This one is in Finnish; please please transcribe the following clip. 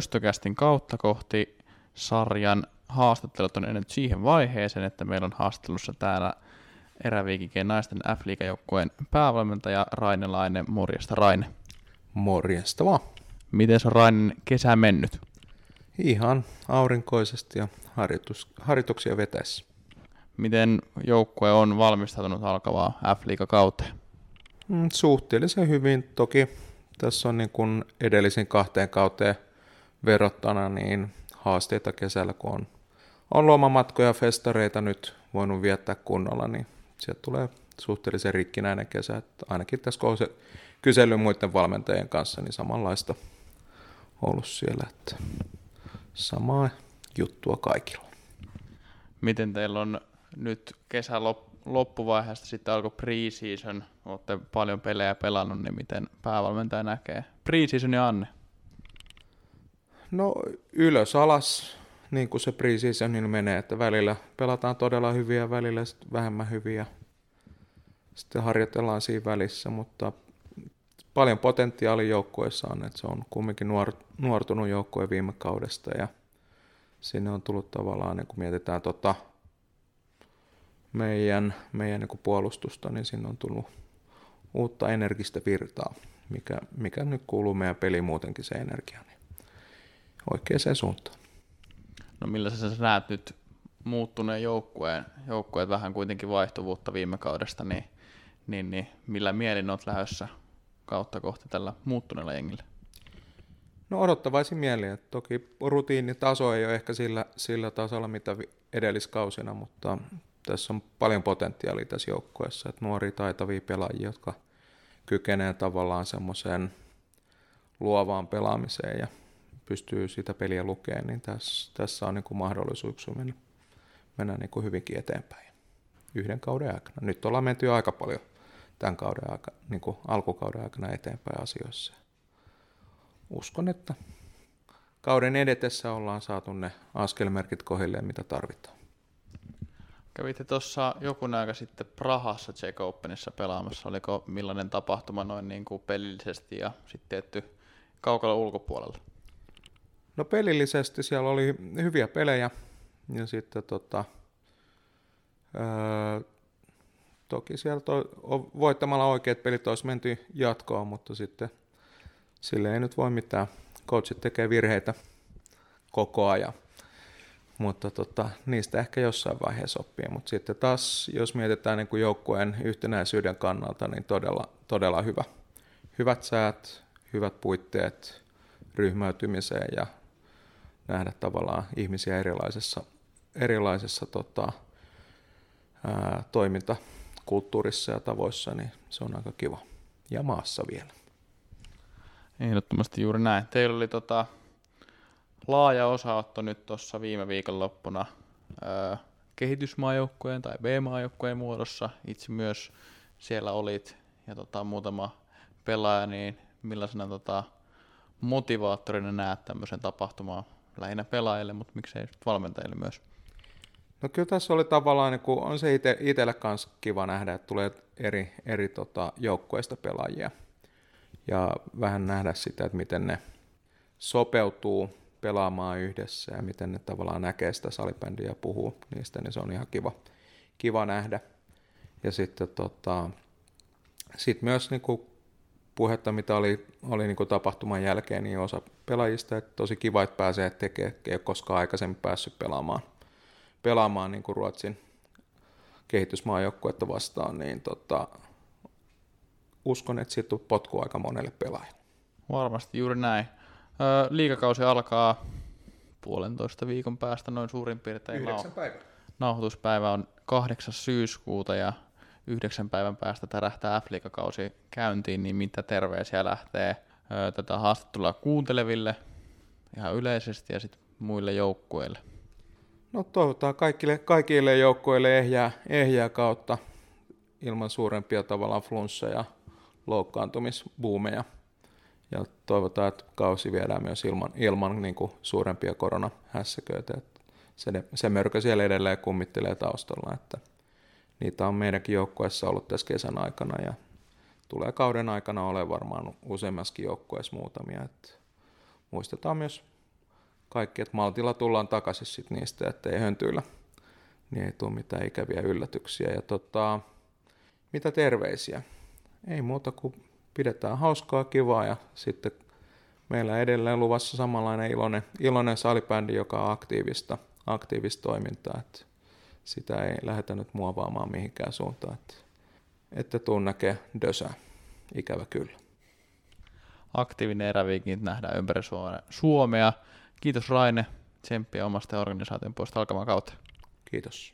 toistokästin kautta kohti sarjan haastattelut on ennen siihen vaiheeseen, että meillä on haastattelussa täällä eräviikikeen naisten f joukkueen päävalmentaja Raine Laine. Morjesta Raine. Morjesta vaan. Miten on Rainen kesä mennyt? Ihan aurinkoisesti ja harjoitus, harjoituksia vetäessä. Miten joukkue on valmistautunut alkavaa f kauteen? Mm, suhteellisen hyvin. Toki tässä on niin kuin edellisiin kahteen kauteen verrattuna niin haasteita kesällä, kun on, on lomamatkoja ja festareita nyt voinut viettää kunnolla, niin sieltä tulee suhteellisen rikkinäinen kesä. Että ainakin tässä kun se kysely muiden valmentajien kanssa, niin samanlaista ollut siellä, että samaa juttua kaikilla. Miten teillä on nyt kesä loppuvaiheesta sitten alkoi preseason, olette paljon pelejä pelannut, niin miten päävalmentaja näkee preseason ja Anne? No ylös alas, niin kuin se preseasonin menee, että välillä pelataan todella hyviä, välillä vähemmän hyviä. Sitten harjoitellaan siinä välissä, mutta paljon potentiaali joukkueessa on, että se on kumminkin nuor, nuortunut joukkue viime kaudesta ja sinne on tullut tavallaan, niin kun mietitään tota meidän, meidän niin puolustusta, niin sinne on tullut uutta energistä virtaa, mikä, mikä nyt kuuluu meidän peliin muutenkin se energia, niin oikeaan suuntaan. No millä sä näet nyt muuttuneen joukkueen, joukkueet vähän kuitenkin vaihtuvuutta viime kaudesta, niin, niin, niin millä mielin olet lähdössä kautta kohti tällä muuttuneella jengillä? No odottavaisin mieli, että toki rutiinitaso ei ole ehkä sillä, sillä tasolla, mitä edelliskausina, mutta tässä on paljon potentiaalia tässä joukkueessa, että nuoria taitavia pelaajia, jotka kykenevät tavallaan semmoiseen luovaan pelaamiseen ja pystyy sitä peliä lukemaan, niin tässä, tässä on niin kuin mahdollisuuksia mennä, mennä niin kuin hyvinkin eteenpäin yhden kauden aikana. Nyt ollaan menty aika paljon tämän kauden aikana, niin kuin alkukauden aikana eteenpäin asioissa. Uskon, että kauden edetessä ollaan saatu ne askelmerkit kohilleen, mitä tarvitaan. Kävitte tuossa joku aika sitten Prahassa Czech Openissa pelaamassa. Oliko millainen tapahtuma noin niin kuin pelillisesti ja sitten tietty kaukalla ulkopuolella? No pelillisesti siellä oli hyviä pelejä ja sitten tota, ää, toki siellä to, voittamalla oikeat pelit olisi menty jatkoon, mutta sitten sille ei nyt voi mitään. Coachit tekee virheitä koko ajan, mutta tota, niistä ehkä jossain vaiheessa oppii. Mutta sitten taas, jos mietitään niin kuin joukkueen yhtenäisyyden kannalta, niin todella, todella hyvä. Hyvät säät, hyvät puitteet ryhmäytymiseen ja nähdä tavallaan ihmisiä erilaisessa, erilaisessa tota, ää, toimintakulttuurissa ja tavoissa, niin se on aika kiva. Ja maassa vielä. Ehdottomasti juuri näin. Teillä oli tota, laaja osaotto nyt tuossa viime viikonloppuna ää, kehitysmaajoukkueen tai B-maajoukkueen muodossa. Itse myös siellä olit ja tota, muutama pelaaja, niin millaisena tota, motivaattorina näet tämmöisen tapahtumaan lähinnä pelaajille, mutta miksei valmentajille myös? No kyllä tässä oli tavallaan, niin on se ite, itselle kanssa kiva nähdä, että tulee eri, eri tota, joukkueista pelaajia ja vähän nähdä sitä, että miten ne sopeutuu pelaamaan yhdessä ja miten ne tavallaan näkee sitä salibändiä ja puhuu niistä, niin se on ihan kiva, kiva nähdä. Ja sitten tota, sit myös niin kuin puhetta, mitä oli, oli niin tapahtuman jälkeen, niin osa pelaajista, että tosi kiva, että pääsee tekemään, ei ole koskaan aikaisemmin päässyt pelaamaan, pelaamaan niin Ruotsin kehitysmaajoukkuetta vastaan, niin tota, uskon, että siitä on potku aika monelle pelaajalle. Varmasti juuri näin. liikakausi alkaa puolentoista viikon päästä noin suurin piirtein. Yhdeksän päivä. Nauhoituspäivä on 8. syyskuuta ja yhdeksän päivän päästä tärähtää f kausi käyntiin, niin mitä terveisiä lähtee tätä haastattelua kuunteleville ihan yleisesti ja sitten muille joukkueille? No toivotaan kaikille, kaikille joukkueille ehjää, ehjää kautta ilman suurempia tavallaan flunssa- ja loukkaantumisbuumeja. Ja toivotaan, että kausi viedään myös ilman, ilman niin kuin suurempia koronahässäköitä. Se, se mörkö siellä edelleen kummittelee taustalla, että niitä on meidänkin joukkueessa ollut tässä kesän aikana ja tulee kauden aikana olemaan varmaan useammaskin joukkueessa muutamia. Että muistetaan myös kaikki, että maltilla tullaan takaisin sit niistä, ettei höntyillä, niin ei tule mitään ikäviä yllätyksiä. Ja tota, mitä terveisiä? Ei muuta kuin pidetään hauskaa, kivaa ja sitten meillä edelleen luvassa samanlainen iloinen, iloinen salibändi, joka on aktiivista, aktiivista toimintaa. Että sitä ei lähdetä nyt muovaamaan mihinkään suuntaan. Että, että tuu näkee dösää. Ikävä kyllä. Aktiivinen eräviikin nähdään ympäri Suomea. Kiitos Raine, tsemppiä omasta organisaation puolesta alkamaan kautta. Kiitos.